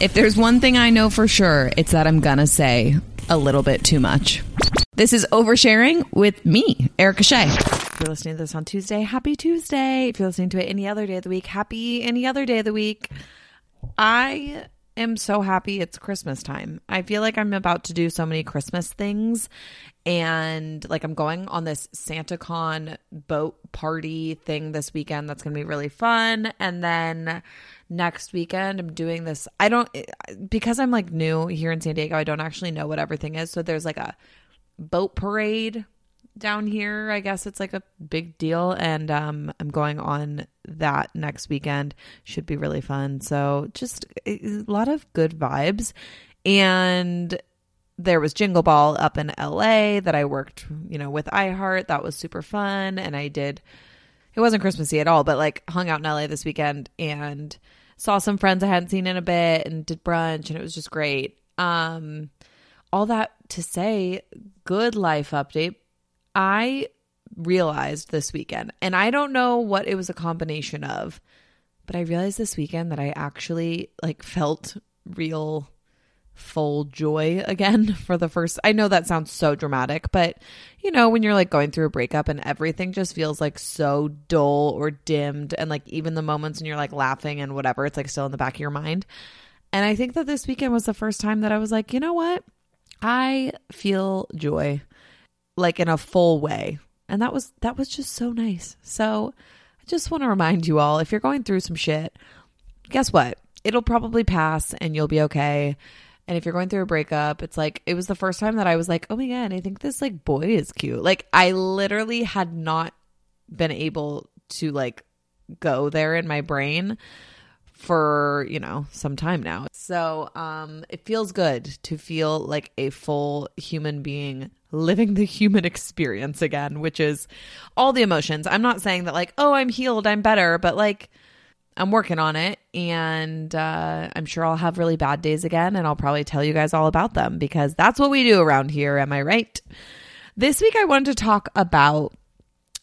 If there's one thing I know for sure, it's that I'm gonna say a little bit too much. This is Oversharing with me, Erica Shea. If you're listening to this on Tuesday, happy Tuesday. If you're listening to it any other day of the week, happy any other day of the week. I am so happy it's Christmas time. I feel like I'm about to do so many Christmas things and like I'm going on this SantaCon boat party thing this weekend that's going to be really fun and then next weekend I'm doing this I don't eh, because I'm like new here in San Diego I don't actually know what everything is so there's like a boat parade down here. I guess it's like a big deal. And um, I'm going on that next weekend. Should be really fun. So just eh, eh, a lot of good vibes. And there was Jingle Ball up in LA that I worked, you know, with iHeart. That was super fun. And I did, it wasn't Christmassy at all, but like hung out in LA this weekend and saw some friends I hadn't seen in a bit and did brunch. And it was just great. Um, all that to say, good life update. I realized this weekend, and I don't know what it was a combination of, but I realized this weekend that I actually like felt real full joy again for the first I know that sounds so dramatic, but you know, when you're like going through a breakup and everything just feels like so dull or dimmed and like even the moments when you're like laughing and whatever, it's like still in the back of your mind. And I think that this weekend was the first time that I was like, you know what? I feel joy like in a full way. And that was that was just so nice. So I just want to remind you all if you're going through some shit, guess what? It'll probably pass and you'll be okay. And if you're going through a breakup, it's like it was the first time that I was like, "Oh my god, I think this like boy is cute." Like I literally had not been able to like go there in my brain for, you know, some time now. So, um it feels good to feel like a full human being living the human experience again, which is all the emotions. I'm not saying that like, "Oh, I'm healed, I'm better," but like I'm working on it and uh, I'm sure I'll have really bad days again and I'll probably tell you guys all about them because that's what we do around here. Am I right? This week I wanted to talk about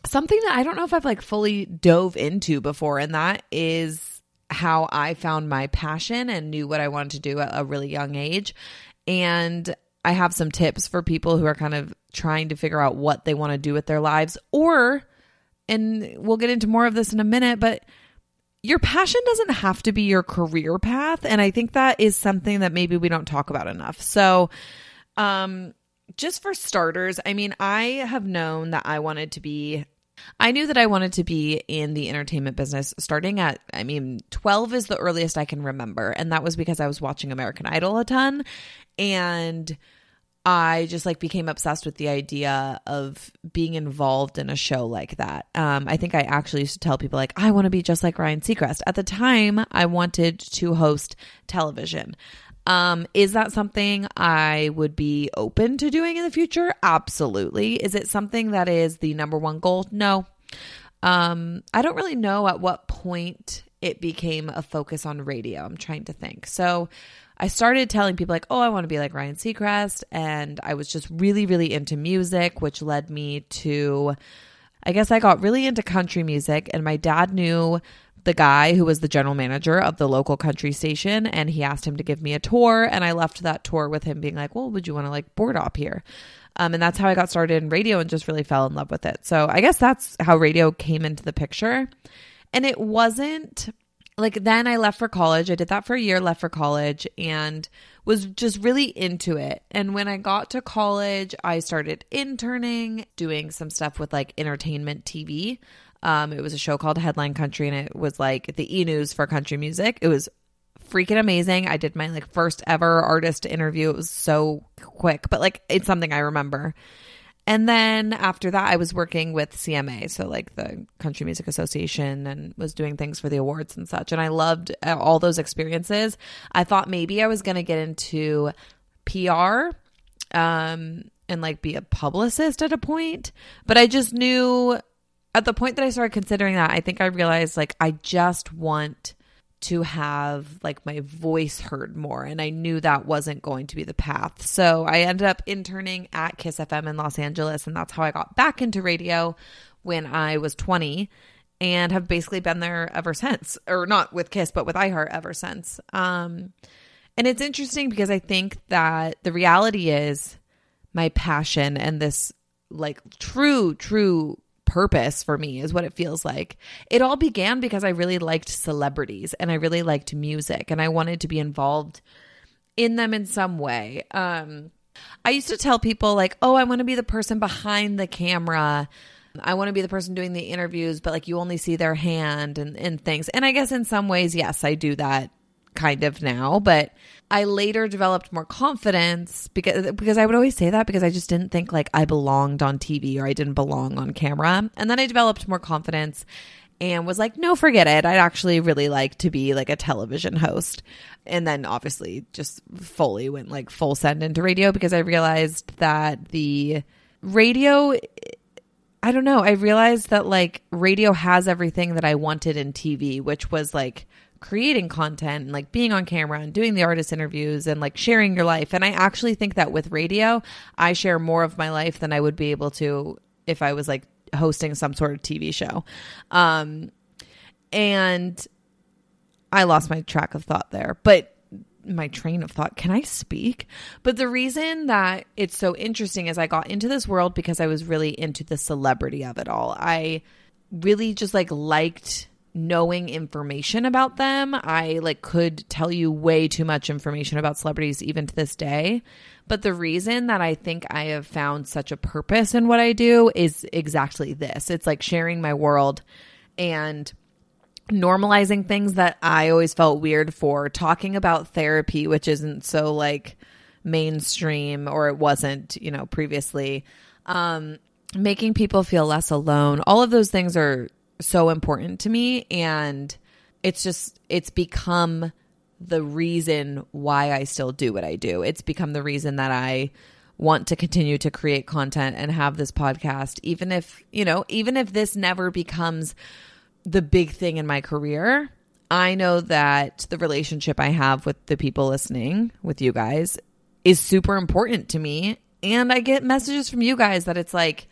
something that I don't know if I've like fully dove into before, and that is how I found my passion and knew what I wanted to do at a really young age. And I have some tips for people who are kind of trying to figure out what they want to do with their lives, or, and we'll get into more of this in a minute, but your passion doesn't have to be your career path. And I think that is something that maybe we don't talk about enough. So, um, just for starters, I mean, I have known that I wanted to be I knew that I wanted to be in the entertainment business starting at, I mean, 12 is the earliest I can remember. And that was because I was watching American Idol a ton. And I just like became obsessed with the idea of being involved in a show like that. Um, I think I actually used to tell people like, I want to be just like Ryan Seacrest. At the time, I wanted to host television. Um, is that something I would be open to doing in the future? Absolutely. Is it something that is the number one goal? No. Um, I don't really know at what point it became a focus on radio. I'm trying to think. So I started telling people like, "Oh, I want to be like Ryan Seacrest," and I was just really really into music, which led me to I guess I got really into country music and my dad knew the guy who was the general manager of the local country station and he asked him to give me a tour and I left that tour with him being like, "Well, would you want to like board op here?" Um, and that's how I got started in radio and just really fell in love with it. So I guess that's how radio came into the picture. And it wasn't like then I left for college. I did that for a year, left for college, and was just really into it. And when I got to college, I started interning, doing some stuff with like entertainment TV. Um, it was a show called Headline Country, and it was like the e news for country music. It was freaking amazing. I did my like first ever artist interview. It was so quick, but like it's something I remember. And then after that, I was working with CMA, so like the Country Music Association, and was doing things for the awards and such. And I loved uh, all those experiences. I thought maybe I was going to get into PR um, and like be a publicist at a point, but I just knew at the point that I started considering that, I think I realized like I just want to have like my voice heard more and I knew that wasn't going to be the path. So I ended up interning at Kiss FM in Los Angeles and that's how I got back into radio when I was 20 and have basically been there ever since or not with Kiss but with iHeart ever since. Um And it's interesting because I think that the reality is my passion and this like true, true purpose for me is what it feels like. It all began because I really liked celebrities and I really liked music and I wanted to be involved in them in some way. Um, I used to tell people, like, oh, I want to be the person behind the camera. I want to be the person doing the interviews, but like you only see their hand and, and things. And I guess in some ways, yes, I do that kind of now, but I later developed more confidence because because I would always say that because I just didn't think like I belonged on TV or I didn't belong on camera. And then I developed more confidence and was like, no, forget it. I'd actually really like to be like a television host. And then obviously just fully went like full send into radio because I realized that the radio I don't know. I realized that like radio has everything that I wanted in TV, which was like creating content and like being on camera and doing the artist interviews and like sharing your life. And I actually think that with radio, I share more of my life than I would be able to if I was like hosting some sort of TV show. Um, and I lost my track of thought there, but my train of thought. Can I speak? But the reason that it's so interesting is I got into this world because I was really into the celebrity of it all. I really just like liked knowing information about them. I like could tell you way too much information about celebrities even to this day. But the reason that I think I have found such a purpose in what I do is exactly this. It's like sharing my world and normalizing things that I always felt weird for, talking about therapy, which isn't so like mainstream or it wasn't, you know, previously. Um, making people feel less alone. All of those things are so important to me and it's just it's become the reason why I still do what I do. It's become the reason that I want to continue to create content and have this podcast even if, you know, even if this never becomes the big thing in my career, I know that the relationship I have with the people listening, with you guys, is super important to me. And I get messages from you guys that it's like,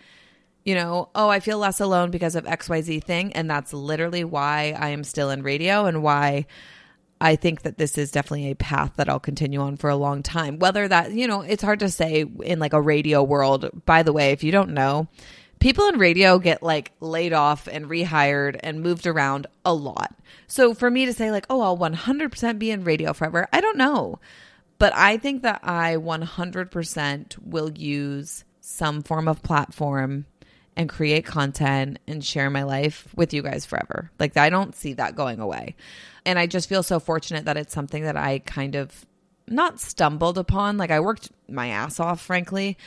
you know, oh, I feel less alone because of XYZ thing. And that's literally why I am still in radio and why I think that this is definitely a path that I'll continue on for a long time. Whether that, you know, it's hard to say in like a radio world. By the way, if you don't know, people in radio get like laid off and rehired and moved around a lot. So for me to say like, oh, I'll 100% be in radio forever, I don't know. But I think that I 100% will use some form of platform and create content and share my life with you guys forever. Like I don't see that going away. And I just feel so fortunate that it's something that I kind of not stumbled upon. Like I worked my ass off, frankly,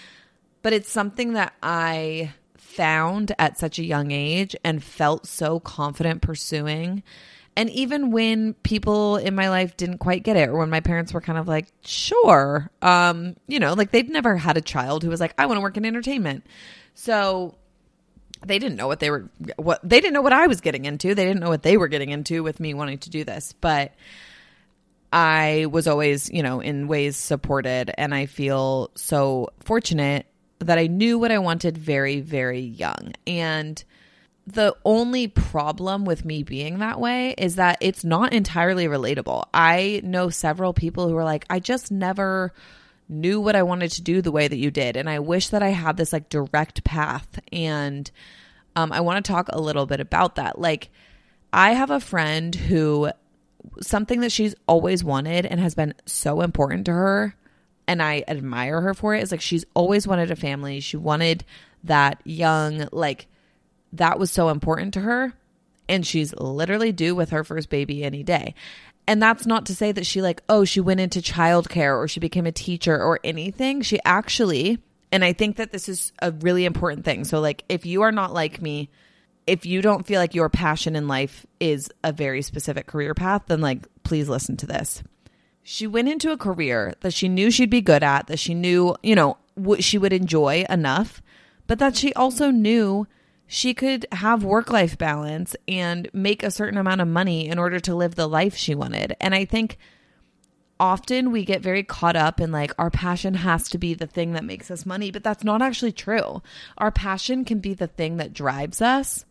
but it's something that I found at such a young age and felt so confident pursuing. And even when people in my life didn't quite get it, or when my parents were kind of like, sure, um, you know, like they'd never had a child who was like, I want to work in entertainment. So they didn't know what they were, what they didn't know what I was getting into. They didn't know what they were getting into with me wanting to do this. But I was always, you know, in ways supported. And I feel so fortunate that I knew what I wanted very, very young. And the only problem with me being that way is that it's not entirely relatable. I know several people who are like, I just never knew what I wanted to do the way that you did. And I wish that I had this like direct path. And um, I want to talk a little bit about that. Like, I have a friend who something that she's always wanted and has been so important to her and I admire her for it is like she's always wanted a family. She wanted that young, like, that was so important to her. And she's literally due with her first baby any day. And that's not to say that she, like, oh, she went into childcare or she became a teacher or anything. She actually, and I think that this is a really important thing. So, like, if you are not like me, if you don't feel like your passion in life is a very specific career path, then, like, please listen to this she went into a career that she knew she'd be good at, that she knew, you know, what she would enjoy enough, but that she also knew she could have work life balance and make a certain amount of money in order to live the life she wanted. And I think often we get very caught up in like our passion has to be the thing that makes us money, but that's not actually true. Our passion can be the thing that drives us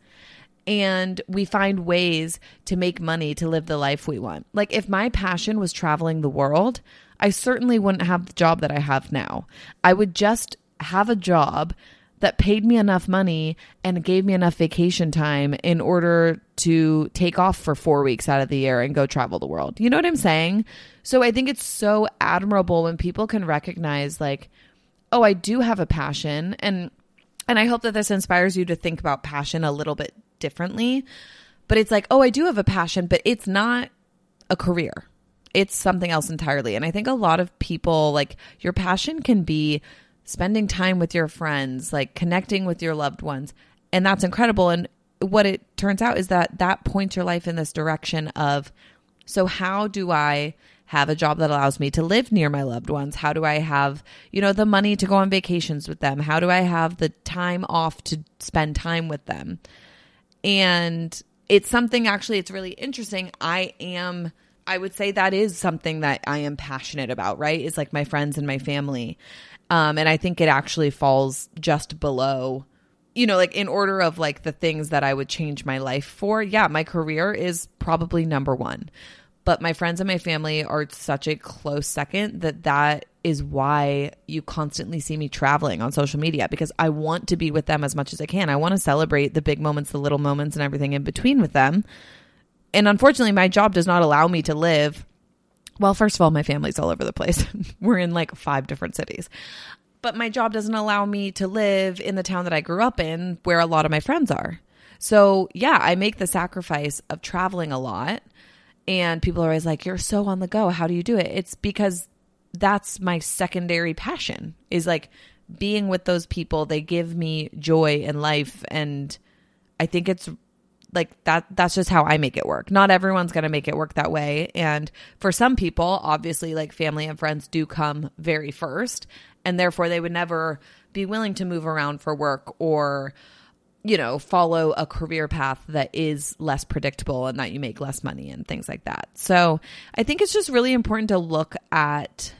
and we find ways to make money to live the life we want. Like if my passion was traveling the world, I certainly wouldn't have the job that I have now. I would just have a job that paid me enough money and gave me enough vacation time in order to take off for four weeks out of the year and go travel the world. You know what I'm saying? So I think it's so admirable when people can recognize, like, oh, I do have a passion. And and I hope that this inspires you to think about passion a little bit differently. But it's like, oh, I do have a passion, but it's not a career. It's something else entirely. And I think a lot of people, like, your passion can be spending time with your friends, like connecting with your loved ones. And that's incredible. And what it turns out is that that points your life in this direction of so, how do I have a job that allows me to live near my loved ones? How do I have, you know, the money to go on vacations with them? How do I have the time off to spend time with them? And it's something actually, it's really interesting. I am, I would say that is something that I am passionate about, right? Is like my friends and my family. Um, and I think it actually falls just below, you know, like in order of like the things that I would change my life for. Yeah, my career is probably number one. But my friends and my family are such a close second that that is why you constantly see me traveling on social media because I want to be with them as much as I can. I want to celebrate the big moments, the little moments, and everything in between with them. And unfortunately, my job does not allow me to live well, first of all, my family's all over the place. We're in like five different cities. But my job doesn't allow me to live in the town that I grew up in where a lot of my friends are. So, yeah, I make the sacrifice of traveling a lot. And people are always like, You're so on the go. How do you do it? It's because that's my secondary passion is like being with those people. They give me joy in life. And I think it's like that that's just how I make it work. Not everyone's going to make it work that way and for some people obviously like family and friends do come very first and therefore they would never be willing to move around for work or you know follow a career path that is less predictable and that you make less money and things like that. So I think it's just really important to look at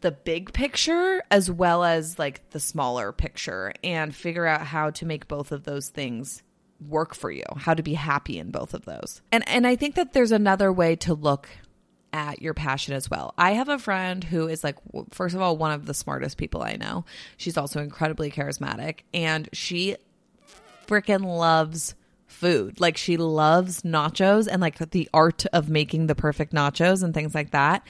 the big picture as well as like the smaller picture and figure out how to make both of those things work for you, how to be happy in both of those. And and I think that there's another way to look at your passion as well. I have a friend who is like first of all one of the smartest people I know. She's also incredibly charismatic and she freaking loves food. Like she loves nachos and like the art of making the perfect nachos and things like that.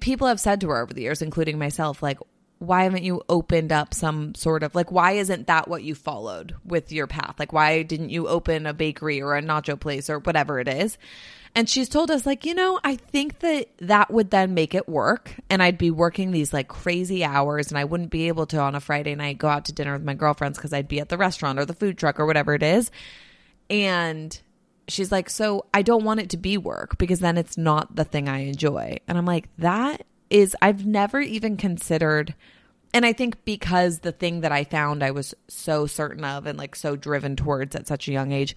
People have said to her over the years including myself like why haven't you opened up some sort of like why isn't that what you followed with your path? Like why didn't you open a bakery or a nacho place or whatever it is? And she's told us like you know i think that that would then make it work and i'd be working these like crazy hours and i wouldn't be able to on a friday night go out to dinner with my girlfriends because i'd be at the restaurant or the food truck or whatever it is. And she's like so i don't want it to be work because then it's not the thing i enjoy. And i'm like that is I've never even considered and I think because the thing that I found I was so certain of and like so driven towards at such a young age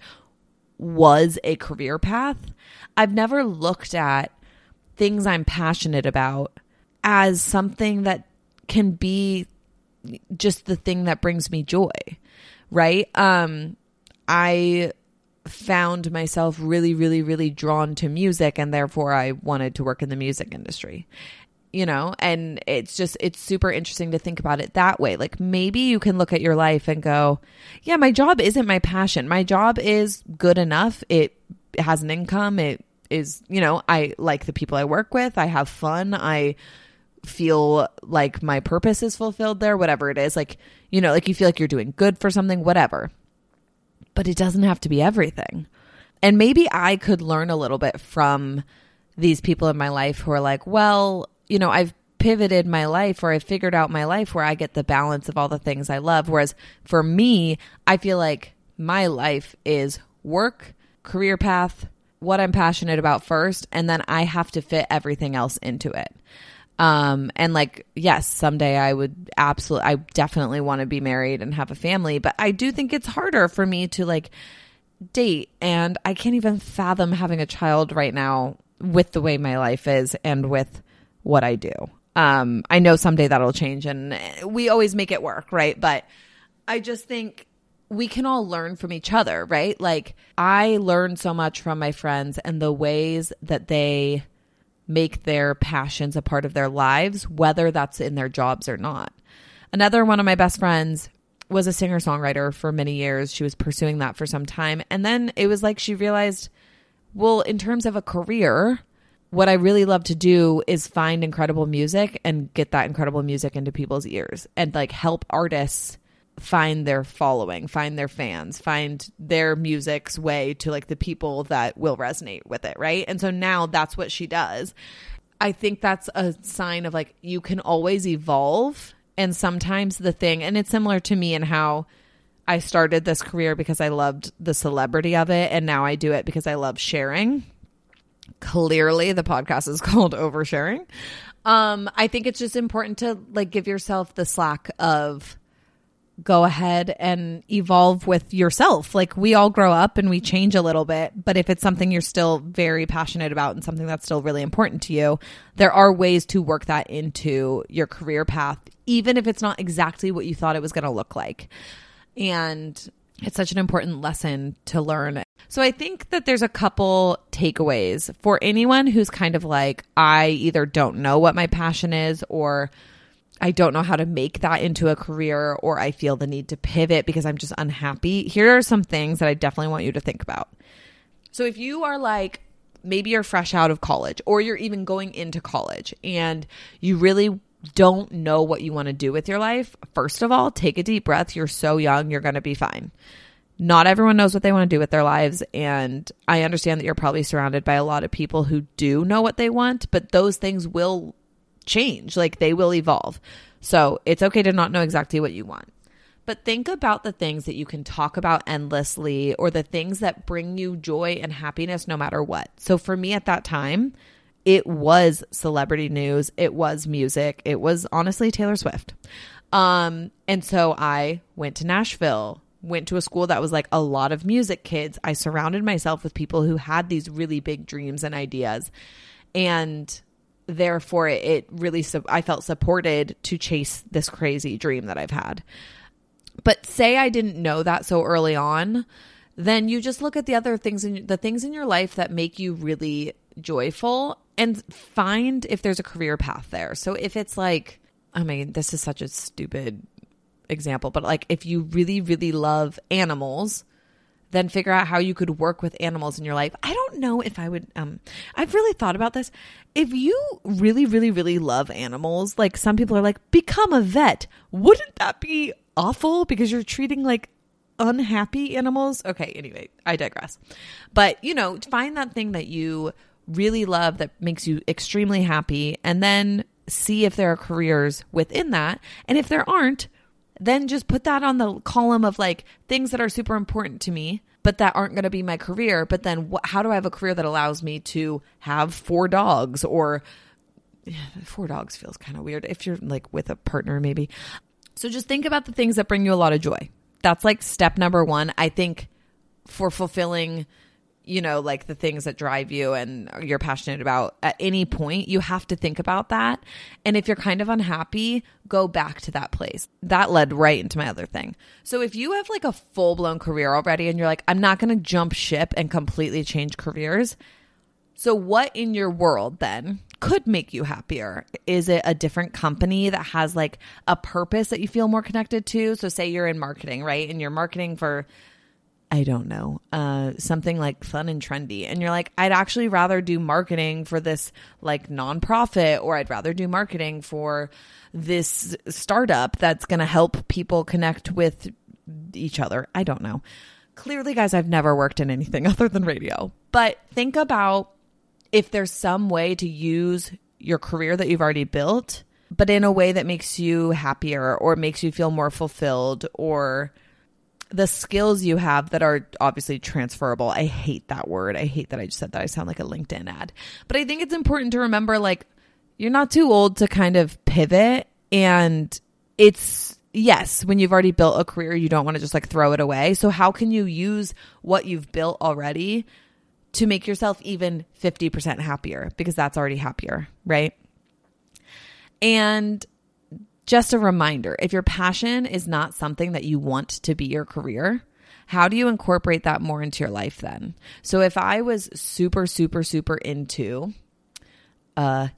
was a career path, I've never looked at things I'm passionate about as something that can be just the thing that brings me joy, right? Um I found myself really really really drawn to music and therefore I wanted to work in the music industry you know and it's just it's super interesting to think about it that way. Like maybe you can look at your life and go yeah my job isn't my passion. My job is good enough. It has an income. It is you know i like the people i work with. I have fun. I feel like my purpose is fulfilled there whatever it is. Like you know like you feel like you're doing good for something whatever. But it doesn't have to be everything. And maybe i could learn a little bit from these people in my life who are like well you know, I've pivoted my life or I've figured out my life where I get the balance of all the things I love. Whereas for me, I feel like my life is work, career path, what I'm passionate about first, and then I have to fit everything else into it. Um, and like, yes, someday I would absolutely, I definitely want to be married and have a family, but I do think it's harder for me to like date. And I can't even fathom having a child right now with the way my life is and with what I do. Um, I know someday that'll change and we always make it work, right? But I just think we can all learn from each other, right? Like I learn so much from my friends and the ways that they make their passions a part of their lives, whether that's in their jobs or not. Another one of my best friends was a singer songwriter for many years. She was pursuing that for some time. And then it was like she realized, well, in terms of a career, what I really love to do is find incredible music and get that incredible music into people's ears and like help artists find their following, find their fans, find their music's way to like the people that will resonate with it, right? And so now that's what she does. I think that's a sign of like you can always evolve and sometimes the thing and it's similar to me and how I started this career because I loved the celebrity of it and now I do it because I love sharing. Clearly the podcast is called oversharing. Um I think it's just important to like give yourself the slack of go ahead and evolve with yourself. Like we all grow up and we change a little bit, but if it's something you're still very passionate about and something that's still really important to you, there are ways to work that into your career path, even if it's not exactly what you thought it was going to look like. And it's such an important lesson to learn. So I think that there's a couple takeaways for anyone who's kind of like, I either don't know what my passion is or I don't know how to make that into a career or I feel the need to pivot because I'm just unhappy. Here are some things that I definitely want you to think about. So if you are like, maybe you're fresh out of college or you're even going into college and you really don't know what you want to do with your life, first of all, take a deep breath. You're so young, you're going to be fine. Not everyone knows what they want to do with their lives. And I understand that you're probably surrounded by a lot of people who do know what they want, but those things will change, like they will evolve. So it's okay to not know exactly what you want. But think about the things that you can talk about endlessly or the things that bring you joy and happiness no matter what. So for me at that time, it was celebrity news, it was music, it was honestly Taylor Swift. Um, and so I went to Nashville, went to a school that was like a lot of music kids. I surrounded myself with people who had these really big dreams and ideas. And therefore it, really I felt supported to chase this crazy dream that I've had. But say I didn't know that so early on, then you just look at the other things in the things in your life that make you really joyful and find if there's a career path there. So if it's like I mean, this is such a stupid example, but like if you really really love animals, then figure out how you could work with animals in your life. I don't know if I would um I've really thought about this. If you really really really love animals, like some people are like become a vet. Wouldn't that be awful because you're treating like unhappy animals? Okay, anyway, I digress. But, you know, find that thing that you really love that makes you extremely happy and then see if there are careers within that. And if there aren't, then just put that on the column of like things that are super important to me but that aren't going to be my career. But then wh- how do i have a career that allows me to have four dogs? Or four dogs feels kind of weird if you're like with a partner maybe. So just think about the things that bring you a lot of joy. That's like step number 1 i think for fulfilling you know, like the things that drive you and you're passionate about at any point, you have to think about that. And if you're kind of unhappy, go back to that place. That led right into my other thing. So if you have like a full blown career already and you're like, I'm not going to jump ship and completely change careers. So, what in your world then could make you happier? Is it a different company that has like a purpose that you feel more connected to? So, say you're in marketing, right? And you're marketing for I don't know, uh, something like fun and trendy. And you're like, I'd actually rather do marketing for this like nonprofit, or I'd rather do marketing for this startup that's going to help people connect with each other. I don't know. Clearly, guys, I've never worked in anything other than radio. But think about if there's some way to use your career that you've already built, but in a way that makes you happier or makes you feel more fulfilled or the skills you have that are obviously transferable. I hate that word. I hate that I just said that. I sound like a LinkedIn ad. But I think it's important to remember like you're not too old to kind of pivot and it's yes, when you've already built a career, you don't want to just like throw it away. So how can you use what you've built already to make yourself even 50% happier because that's already happier, right? And just a reminder if your passion is not something that you want to be your career, how do you incorporate that more into your life then? So if I was super, super, super into uh,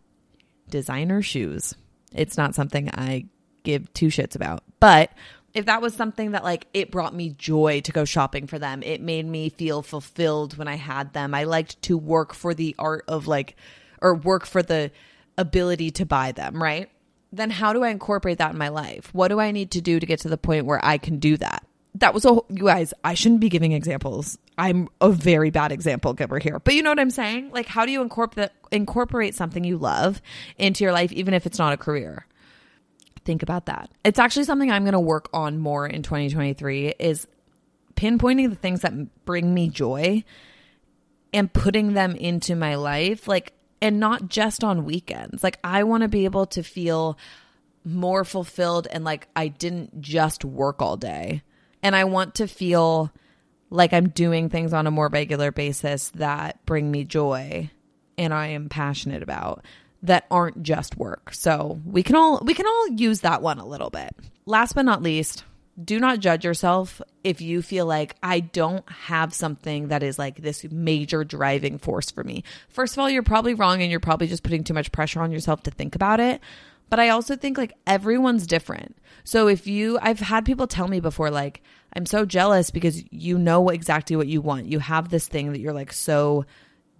designer shoes, it's not something I give two shits about. But if that was something that like it brought me joy to go shopping for them, it made me feel fulfilled when I had them. I liked to work for the art of like, or work for the ability to buy them, right? Then how do I incorporate that in my life? What do I need to do to get to the point where I can do that? that was a you guys i shouldn't be giving examples. I'm a very bad example giver here. But you know what i'm saying? Like how do you incorporate incorporate something you love into your life even if it's not a career? Think about that. It's actually something i'm going to work on more in 2023 is pinpointing the things that bring me joy and putting them into my life. Like and not just on weekends like i want to be able to feel more fulfilled and like i didn't just work all day and I want to feel like I'm doing things on a more regular basis that bring me joy and I am passionate about that aren't just work. So we can all we can all use that one a little bit. Last but not least, do not judge yourself if you feel like I don't have something that is like this major driving force for me. First of all, you're probably wrong and you're probably just putting too much pressure on yourself to think about it. But I also think like everyone's different. So if you, I've had people tell me before, like, I'm so jealous because you know exactly what you want. You have this thing that you're like so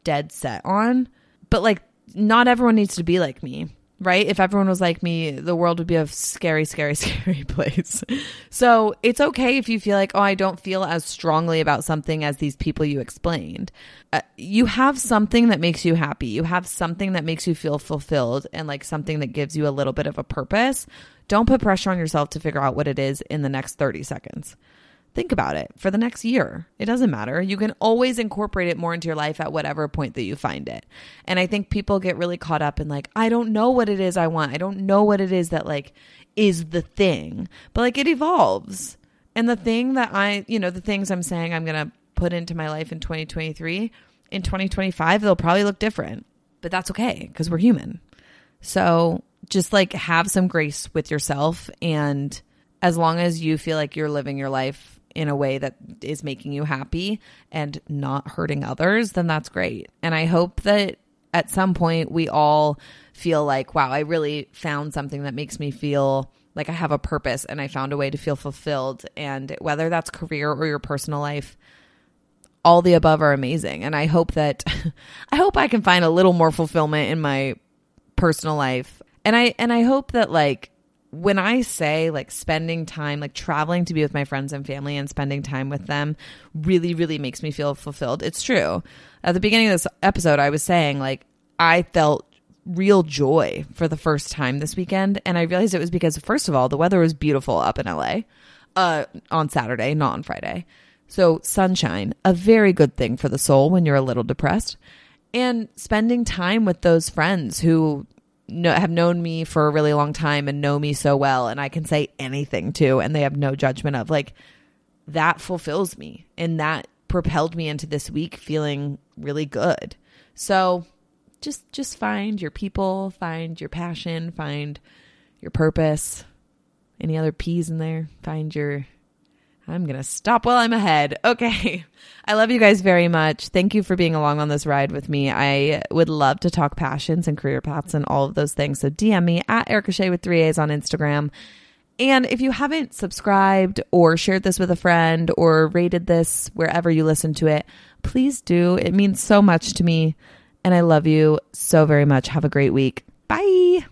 dead set on. But like, not everyone needs to be like me right? If everyone was like me, the world would be a scary, scary, scary place. so it's okay if you feel like, oh, I don't feel as strongly about something as these people you explained. Uh, you have something that makes you happy. You have something that makes you feel fulfilled and like something that gives you a little bit of a purpose. Don't put pressure on yourself to figure out what it is in the next 30 seconds. Think about it for the next year. It doesn't matter. You can always incorporate it more into your life at whatever point that you find it. And I think people get really caught up in like, I don't know what it is I want. I don't know what it is that like is the thing. But like it evolves. And the thing that I, you know, the things I'm saying I'm going to put into my life in 2023, in 2025, they'll probably look different. But that's okay because we're human. So just like have some grace with yourself and as long as you feel like you're living your life in a way that is making you happy and not hurting others, then that's great. And I hope that at some point we all feel like, wow, I really found something that makes me feel like I have a purpose and I found a way to feel fulfilled. And whether that's career or your personal life, all the above are amazing. And I hope that I hope I can find a little more fulfillment in my personal life. And I and I hope that like when I say like spending time, like traveling to be with my friends and family and spending time with them really, really makes me feel fulfilled. It's true. At the beginning of this episode, I was saying like I felt real joy for the first time this weekend. And I realized it was because, first of all, the weather was beautiful up in LA uh, on Saturday, not on Friday. So, sunshine, a very good thing for the soul when you're a little depressed. And spending time with those friends who know, have known me for a really long time and know me so well and I can say anything to and they have no judgment of like that fulfills me and that propelled me into this week feeling really good. So just just find your people, find your passion, find your purpose. Any other P's in there? Find your I'm going to stop while I'm ahead. Okay. I love you guys very much. Thank you for being along on this ride with me. I would love to talk passions and career paths and all of those things. So DM me at Erica Shea with three A's on Instagram. And if you haven't subscribed or shared this with a friend or rated this wherever you listen to it, please do. It means so much to me. And I love you so very much. Have a great week. Bye.